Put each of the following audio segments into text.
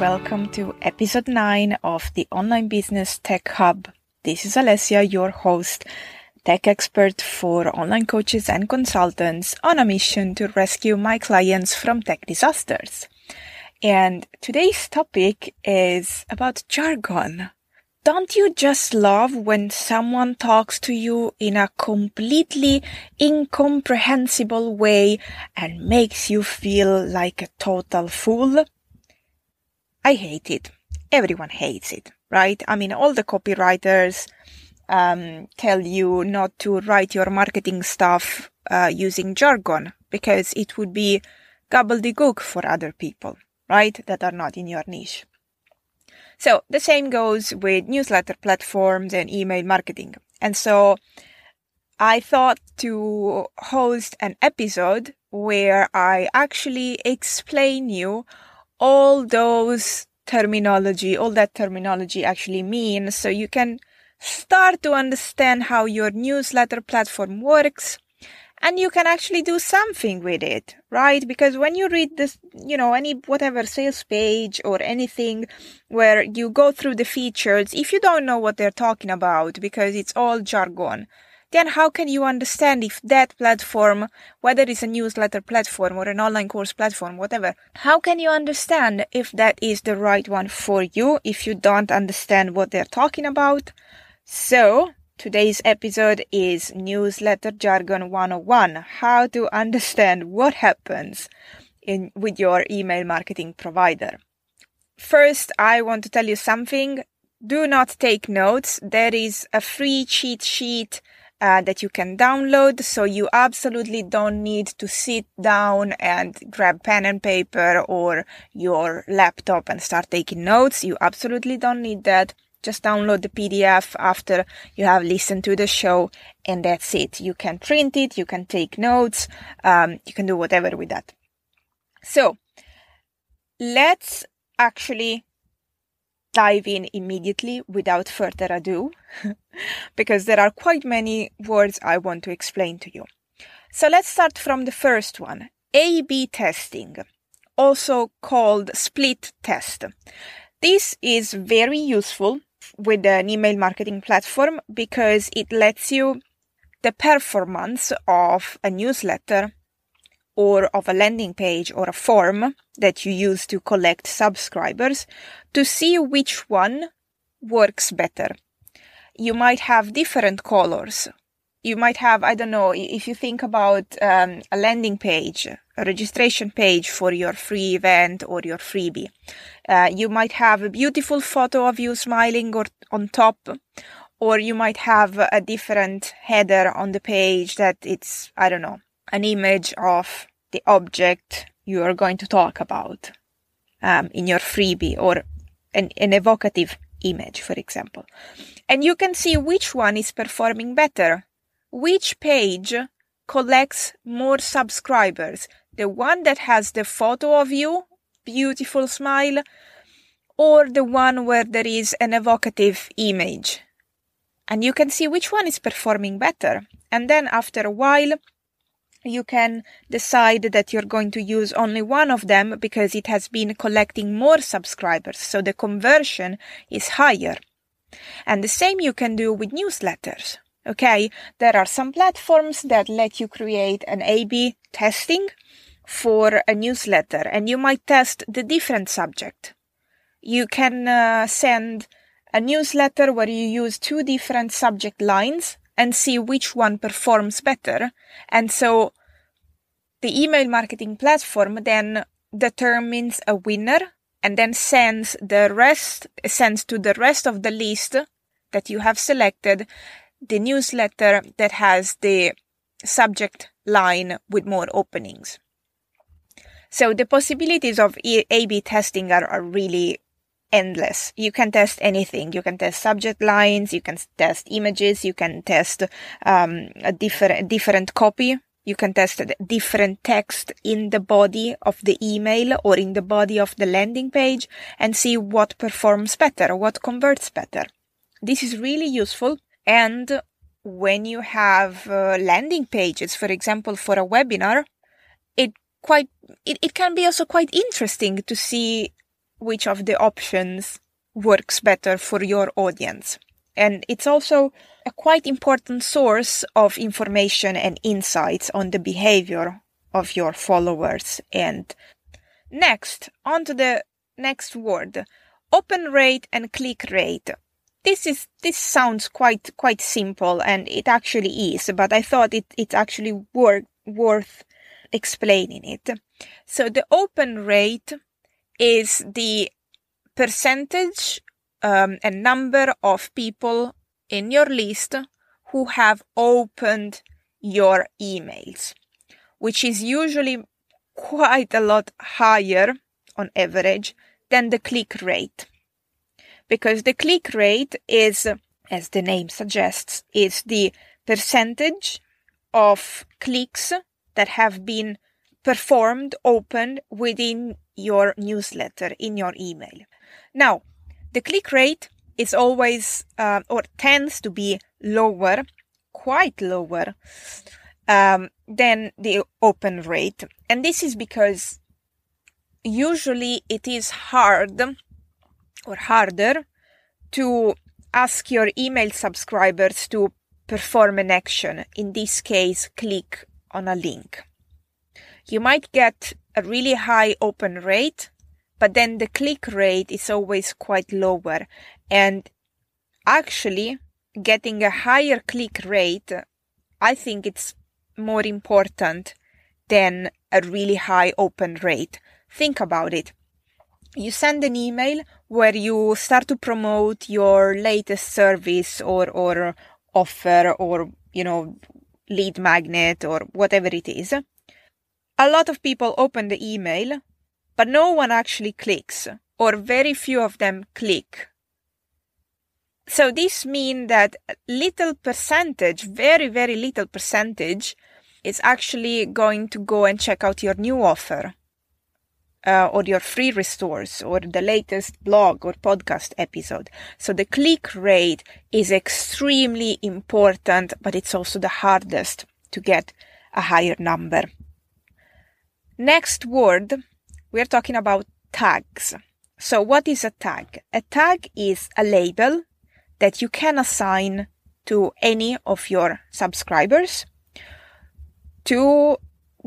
welcome to episode 9 of the Online Business Tech Hub. This is Alessia, your host, tech expert for online coaches and consultants on a mission to rescue my clients from tech disasters. And today's topic is about jargon. Don't you just love when someone talks to you in a completely incomprehensible way and makes you feel like a total fool? I hate it. Everyone hates it, right? I mean, all the copywriters um, tell you not to write your marketing stuff uh, using jargon because it would be gobbledygook for other people, right? That are not in your niche. So the same goes with newsletter platforms and email marketing. And so I thought to host an episode where I actually explain you all those terminology, all that terminology actually means so you can start to understand how your newsletter platform works and you can actually do something with it, right? Because when you read this, you know, any whatever sales page or anything where you go through the features, if you don't know what they're talking about because it's all jargon, then how can you understand if that platform, whether it's a newsletter platform or an online course platform, whatever, how can you understand if that is the right one for you if you don't understand what they're talking about? So, today's episode is Newsletter Jargon 101 How to Understand What Happens in, with your email marketing provider. First, I want to tell you something. Do not take notes. There is a free cheat sheet uh, that you can download. So you absolutely don't need to sit down and grab pen and paper or your laptop and start taking notes. You absolutely don't need that. Just download the PDF after you have listened to the show and that's it. You can print it, you can take notes, um, you can do whatever with that. So let's actually dive in immediately without further ado, because there are quite many words I want to explain to you. So let's start from the first one A B testing, also called split test. This is very useful with an email marketing platform because it lets you the performance of a newsletter or of a landing page or a form that you use to collect subscribers to see which one works better. You might have different colors. You might have, I don't know, if you think about um, a landing page, a registration page for your free event or your freebie, uh, you might have a beautiful photo of you smiling or on top, or you might have a different header on the page that it's, I don't know, an image of the object you are going to talk about um, in your freebie or an, an evocative image, for example. And you can see which one is performing better. Which page collects more subscribers? The one that has the photo of you, beautiful smile, or the one where there is an evocative image. And you can see which one is performing better. And then after a while, you can decide that you're going to use only one of them because it has been collecting more subscribers. So the conversion is higher. And the same you can do with newsletters. Okay. There are some platforms that let you create an A-B testing for a newsletter and you might test the different subject. You can uh, send a newsletter where you use two different subject lines and see which one performs better. And so the email marketing platform then determines a winner and then sends the rest, sends to the rest of the list that you have selected the newsletter that has the subject line with more openings. So the possibilities of A-B testing are, are really endless. You can test anything. You can test subject lines. You can test images. You can test um, a different different copy. You can test different text in the body of the email or in the body of the landing page and see what performs better, what converts better. This is really useful. And when you have uh, landing pages, for example, for a webinar, it quite it, it can be also quite interesting to see which of the options works better for your audience. And it's also a quite important source of information and insights on the behavior of your followers. And next, on to the next word, open rate and click rate. This is, this sounds quite, quite simple and it actually is, but I thought it, it's actually worth, worth explaining it. So the open rate is the percentage um, number of people in your list who have opened your emails, which is usually quite a lot higher on average than the click rate. Because the click rate is, as the name suggests, is the percentage of clicks that have been performed, opened within your newsletter, in your email. Now, the click rate is always uh, or tends to be lower, quite lower um, than the open rate. And this is because usually it is hard or harder to ask your email subscribers to perform an action. In this case, click on a link. You might get a really high open rate but then the click rate is always quite lower. And actually, getting a higher click rate, I think it's more important than a really high open rate. Think about it. You send an email where you start to promote your latest service or, or offer or, you know, lead magnet or whatever it is. A lot of people open the email but no one actually clicks, or very few of them click. So this means that little percentage, very, very little percentage, is actually going to go and check out your new offer. Uh, or your free resource or the latest blog or podcast episode. So the click rate is extremely important, but it's also the hardest to get a higher number. Next word we're talking about tags. So what is a tag? A tag is a label that you can assign to any of your subscribers to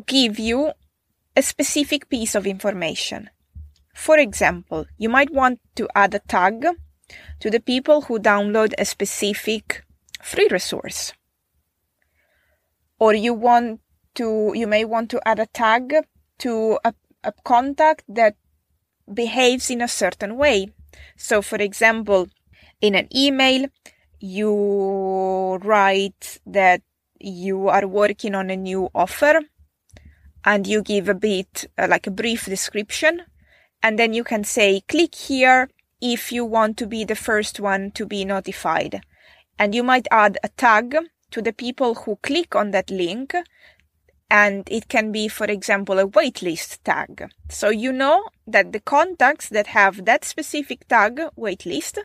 give you a specific piece of information. For example, you might want to add a tag to the people who download a specific free resource. Or you want to, you may want to add a tag to a a contact that behaves in a certain way. So, for example, in an email, you write that you are working on a new offer and you give a bit uh, like a brief description and then you can say click here if you want to be the first one to be notified and you might add a tag to the people who click on that link and it can be, for example, a waitlist tag. So you know that the contacts that have that specific tag, waitlist,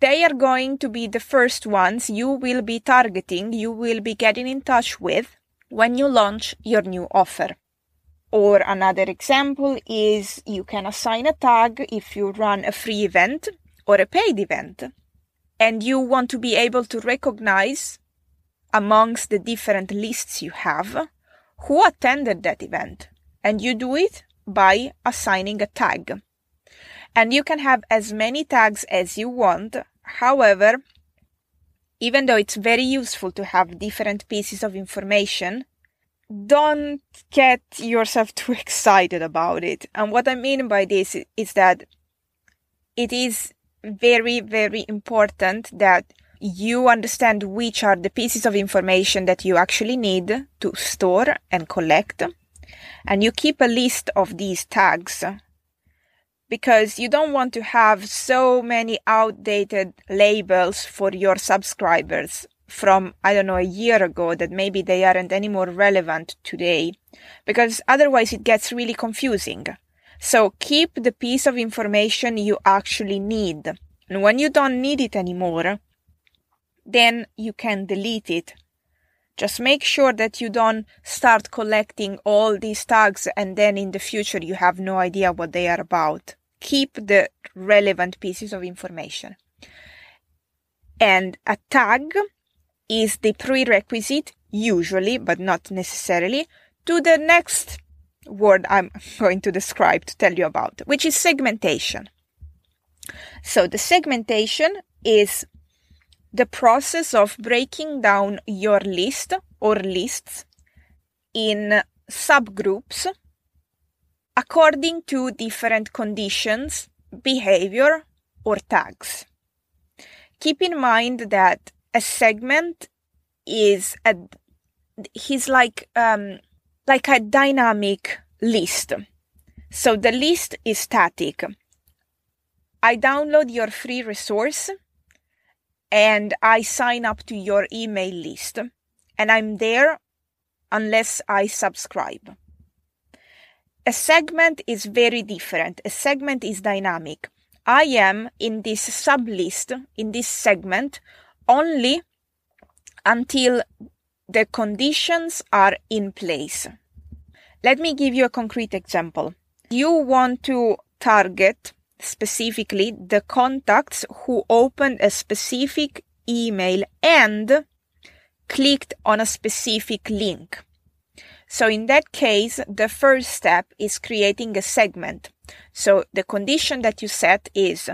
they are going to be the first ones you will be targeting, you will be getting in touch with when you launch your new offer. Or another example is you can assign a tag if you run a free event or a paid event and you want to be able to recognize amongst the different lists you have who attended that event. And you do it by assigning a tag. And you can have as many tags as you want. However, even though it's very useful to have different pieces of information, don't get yourself too excited about it. And what I mean by this is that it is very, very important that you understand which are the pieces of information that you actually need to store and collect. And you keep a list of these tags because you don't want to have so many outdated labels for your subscribers from, I don't know, a year ago that maybe they aren't any more relevant today because otherwise it gets really confusing. So keep the piece of information you actually need. And when you don't need it anymore, then you can delete it. Just make sure that you don't start collecting all these tags and then in the future you have no idea what they are about. keep the relevant pieces of information. And a tag is the prerequisite, usually, but not necessarily, to the next word I'm going to describe to tell you about, which is segmentation. So the segmentation is the process of breaking down your list or lists in subgroups according to different conditions, behavior, or tags. Keep in mind that a segment is a he's like um, like a dynamic list. So the list is static. I download your free resource and I sign up to your email list and I'm there unless I subscribe. A segment is very different. A segment is dynamic. I am in this sub list, in this segment, only until the conditions are in place. Let me give you a concrete example. You want to target specifically the contacts who opened a specific email and clicked on a specific link. So in that case, the first step is creating a segment. So the condition that you set is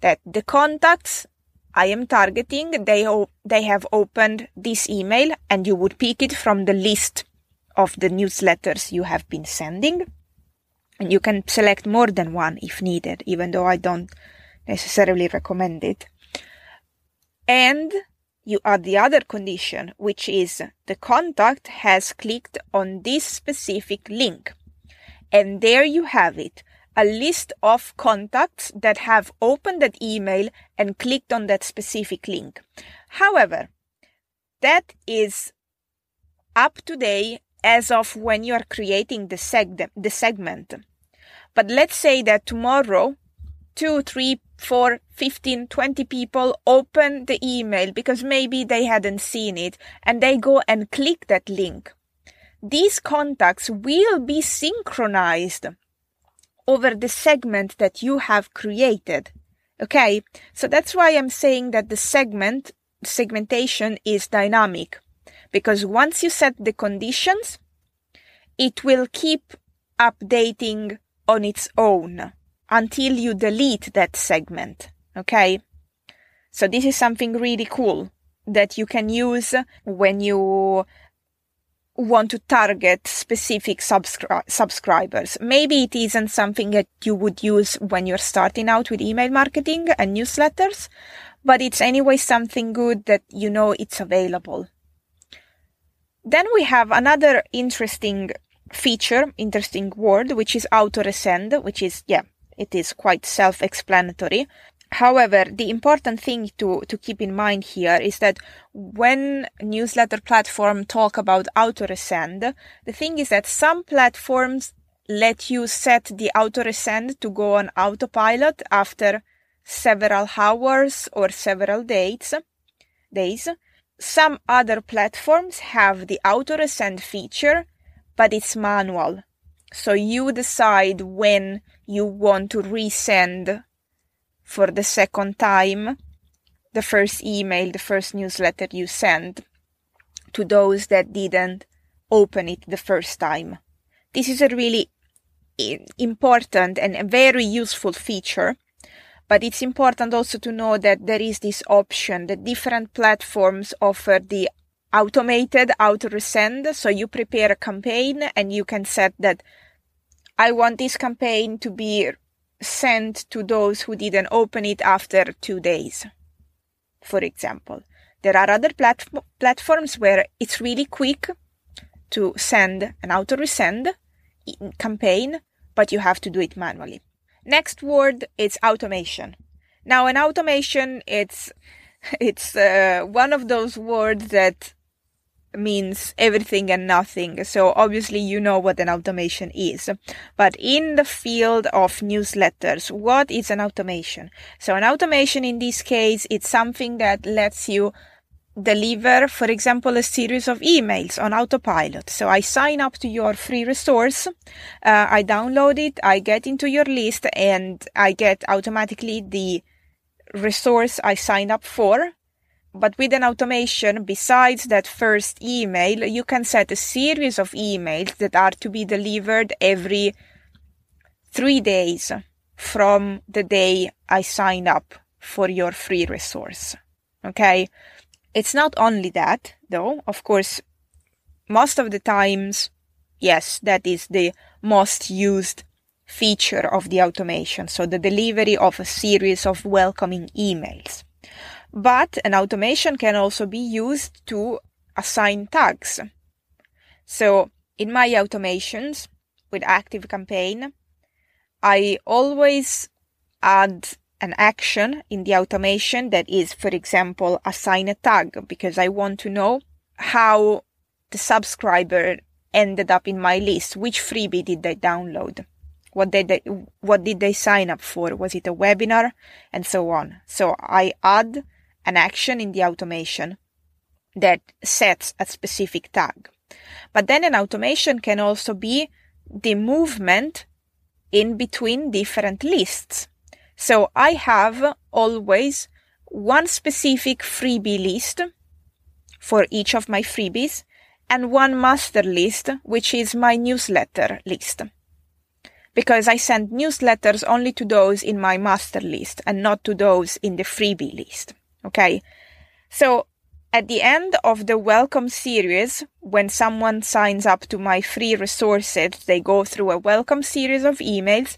that the contacts I am targeting, they, they have opened this email and you would pick it from the list of the newsletters you have been sending. And you can select more than one if needed, even though I don't necessarily recommend it. And you add the other condition, which is the contact has clicked on this specific link. And there you have it, a list of contacts that have opened that email and clicked on that specific link. However, that is up to date as of when you are creating the, seg- the segment. But let's say that tomorrow, two, three, four, 15, 20 people open the email because maybe they hadn't seen it and they go and click that link. These contacts will be synchronized over the segment that you have created. Okay. So that's why I'm saying that the segment segmentation is dynamic because once you set the conditions, it will keep updating on its own until you delete that segment. Okay. So this is something really cool that you can use when you want to target specific subscri- subscribers. Maybe it isn't something that you would use when you're starting out with email marketing and newsletters, but it's anyway something good that you know it's available. Then we have another interesting feature, interesting word, which is auto resend, which is, yeah, it is quite self-explanatory. However, the important thing to, to keep in mind here is that when newsletter platform talk about auto resend, the thing is that some platforms let you set the auto resend to go on autopilot after several hours or several days. Days. Some other platforms have the auto resend feature, but it's manual. So you decide when you want to resend for the second time the first email, the first newsletter you send to those that didn't open it the first time. This is a really important and a very useful feature. But it's important also to know that there is this option that different platforms offer the automated auto resend. So you prepare a campaign and you can set that I want this campaign to be sent to those who didn't open it after two days, for example. There are other plat- platforms where it's really quick to send an auto resend campaign, but you have to do it manually. Next word is automation. Now, an automation, it's, it's uh, one of those words that means everything and nothing. So obviously you know what an automation is. But in the field of newsletters, what is an automation? So an automation in this case, it's something that lets you deliver, for example, a series of emails on autopilot. So I sign up to your free resource, uh, I download it, I get into your list, and I get automatically the resource I signed up for. But with an automation, besides that first email, you can set a series of emails that are to be delivered every three days from the day I sign up for your free resource. Okay. It's not only that, though. Of course, most of the times, yes, that is the most used feature of the automation. So the delivery of a series of welcoming emails. But an automation can also be used to assign tags. So in my automations with ActiveCampaign, I always add an action in the automation that is, for example, assign a tag because I want to know how the subscriber ended up in my list. Which freebie did they download? What did they, what did they sign up for? Was it a webinar? And so on. So I add an action in the automation that sets a specific tag. But then an automation can also be the movement in between different lists. So I have always one specific freebie list for each of my freebies and one master list, which is my newsletter list. Because I send newsletters only to those in my master list and not to those in the freebie list. Okay. So at the end of the welcome series, when someone signs up to my free resources, they go through a welcome series of emails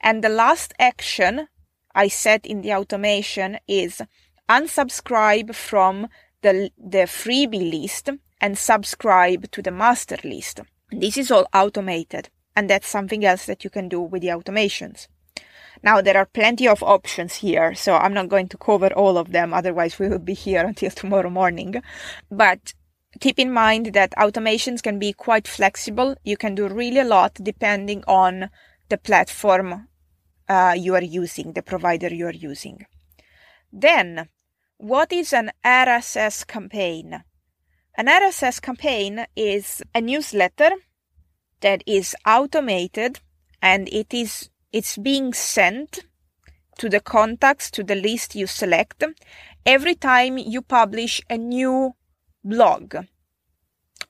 and the last action I set in the automation is unsubscribe from the, the freebie list and subscribe to the master list. This is all automated and that's something else that you can do with the automations. Now there are plenty of options here, so I'm not going to cover all of them, otherwise we will be here until tomorrow morning. But keep in mind that automations can be quite flexible. You can do really a lot depending on the platform uh, you are using, the provider you are using. Then, what is an RSS campaign? An RSS campaign is a newsletter that is automated and it is it's being sent to the contacts to the list you select every time you publish a new blog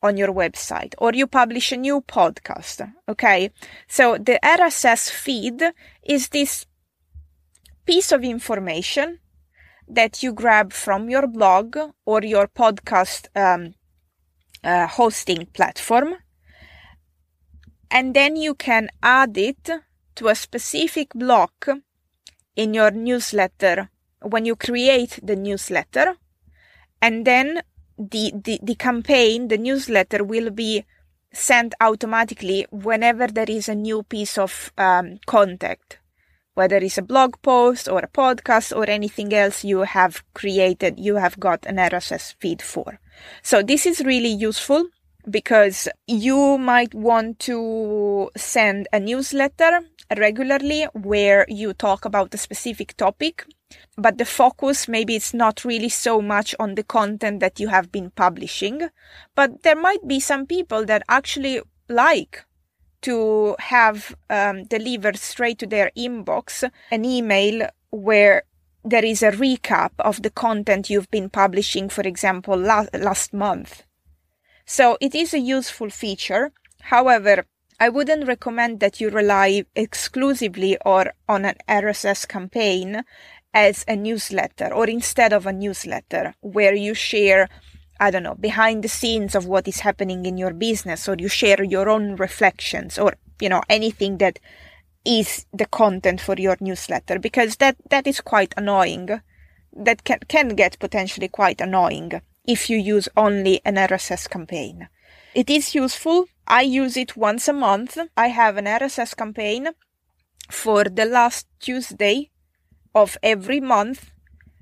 on your website or you publish a new podcast. Okay. So the RSS feed is this piece of information that you grab from your blog or your podcast um, uh, hosting platform. And then you can add it to a specific block in your newsletter when you create the newsletter. And then the, the, the campaign, the newsletter will be sent automatically whenever there is a new piece of um, content, whether it's a blog post or a podcast or anything else you have created, you have got an RSS feed for. So this is really useful because you might want to send a newsletter regularly where you talk about a specific topic but the focus maybe it's not really so much on the content that you have been publishing but there might be some people that actually like to have um, delivered straight to their inbox an email where there is a recap of the content you've been publishing for example la- last month. So it is a useful feature. However I wouldn't recommend that you rely exclusively or on an RSS campaign as a newsletter or instead of a newsletter where you share I don't know, behind the scenes of what is happening in your business, or you share your own reflections, or, you know, anything that is the content for your newsletter, because that, that is quite annoying. That can, can get potentially quite annoying if you use only an RSS campaign. It is useful. I use it once a month. I have an RSS campaign for the last Tuesday of every month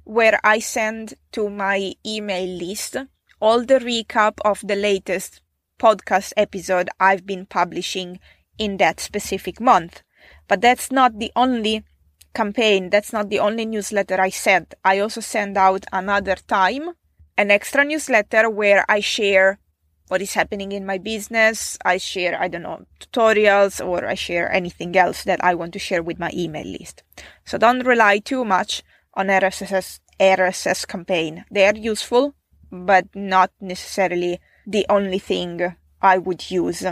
where I send to my email list all the recap of the latest podcast episode I've been publishing in that specific month. But that's not the only campaign. That's not the only newsletter I send. I also send out another time an extra newsletter where I share what is happening in my business. I share, I don't know, tutorials or I share anything else that I want to share with my email list. So don't rely too much on RSS, RSS campaign. They are useful, but not necessarily the only thing I would use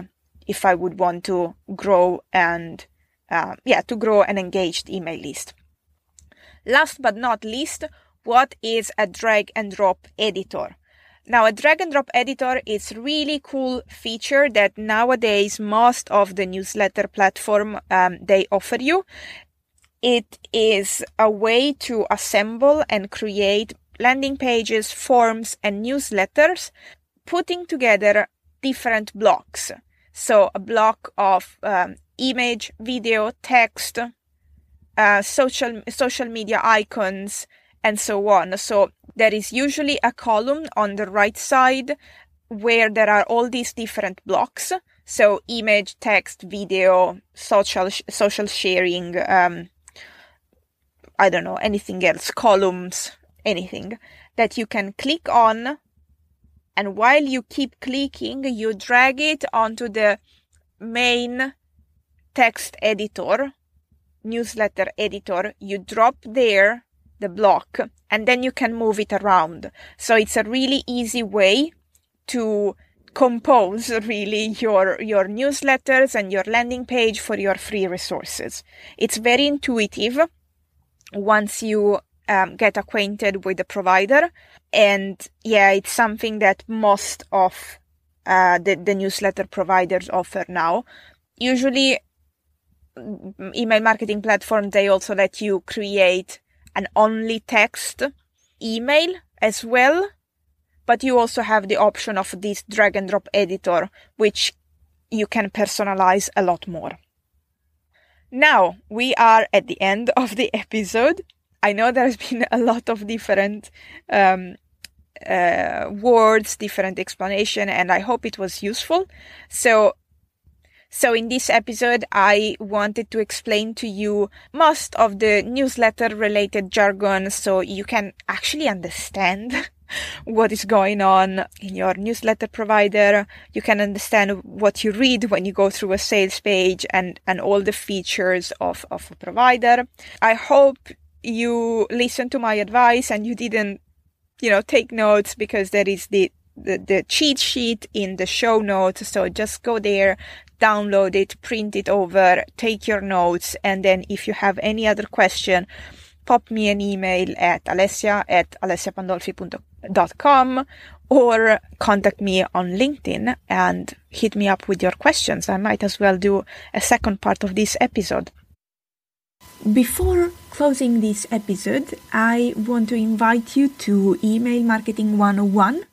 if I would want to grow and, uh, yeah, to grow an engaged email list. Last but not least, what is a drag and drop editor? Now, a drag and drop editor is really cool feature that nowadays most of the newsletter platform um, they offer you. It is a way to assemble and create landing pages, forms, and newsletters, putting together different blocks. So a block of um, image, video, text, uh, social social media icons, and so on. So there is usually a column on the right side where there are all these different blocks. So image, text, video, social, social sharing, um, I don't know, anything else, columns, anything that you can click on. And while you keep clicking, you drag it onto the main text editor, newsletter editor. You drop there the block and then you can move it around. So it's a really easy way to compose really your your newsletters and your landing page for your free resources. It's very intuitive once you um, get acquainted with the provider, and yeah, it's something that most of uh, the, the newsletter providers offer now. Usually, email marketing platforms they also let you create an only text email as well. But you also have the option of this drag and drop editor, which you can personalize a lot more. Now we are at the end of the episode. I know there's been a lot of different um, uh, words, different explanation, and I hope it was useful. So so in this episode, I wanted to explain to you most of the newsletter related jargon so you can actually understand what is going on in your newsletter provider. You can understand what you read when you go through a sales page and, and all the features of, of a provider. I hope you listen to my advice and you didn't, you know, take notes because there is the the, the cheat sheet in the show notes. So just go there, download it, print it over, take your notes, and then if you have any other question, pop me an email at alessia at alessiapandolfi.com or contact me on LinkedIn and hit me up with your questions. I might as well do a second part of this episode. Before closing this episode, I want to invite you to Email Marketing 101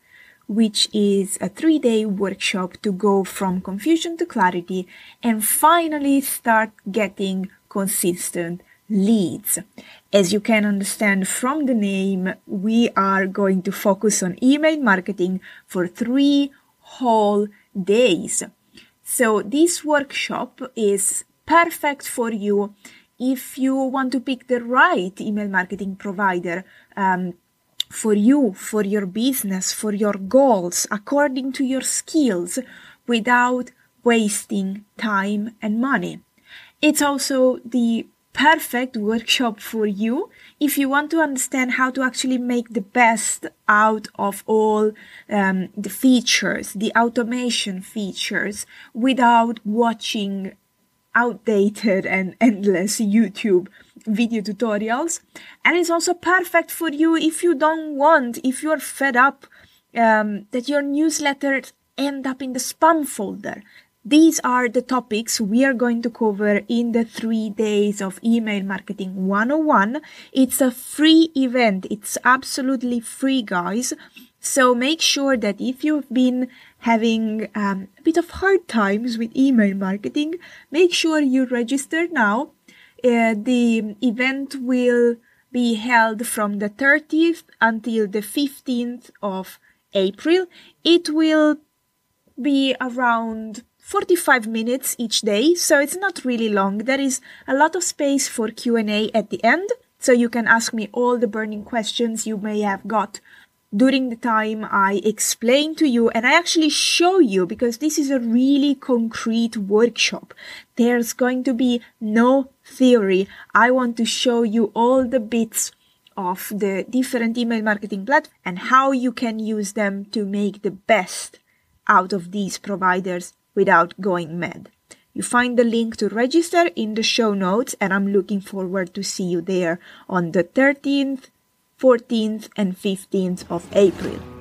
which is a three day workshop to go from confusion to clarity and finally start getting consistent leads. As you can understand from the name, we are going to focus on email marketing for three whole days. So this workshop is perfect for you if you want to pick the right email marketing provider um, for you, for your business, for your goals, according to your skills, without wasting time and money. It's also the perfect workshop for you if you want to understand how to actually make the best out of all um, the features, the automation features, without watching outdated and endless YouTube video tutorials. And it's also perfect for you if you don't want, if you're fed up um, that your newsletters end up in the spam folder. These are the topics we are going to cover in the three days of email marketing 101. It's a free event. It's absolutely free, guys. So make sure that if you've been having um, a bit of hard times with email marketing, make sure you register now. Uh, the event will be held from the 30th until the 15th of April. It will be around 45 minutes each day, so it's not really long. There is a lot of space for Q&A at the end, so you can ask me all the burning questions you may have got during the time I explain to you and I actually show you because this is a really concrete workshop. There's going to be no theory. I want to show you all the bits of the different email marketing platforms and how you can use them to make the best out of these providers without going mad. You find the link to register in the show notes and I'm looking forward to see you there on the 13th 14th and 15th of April.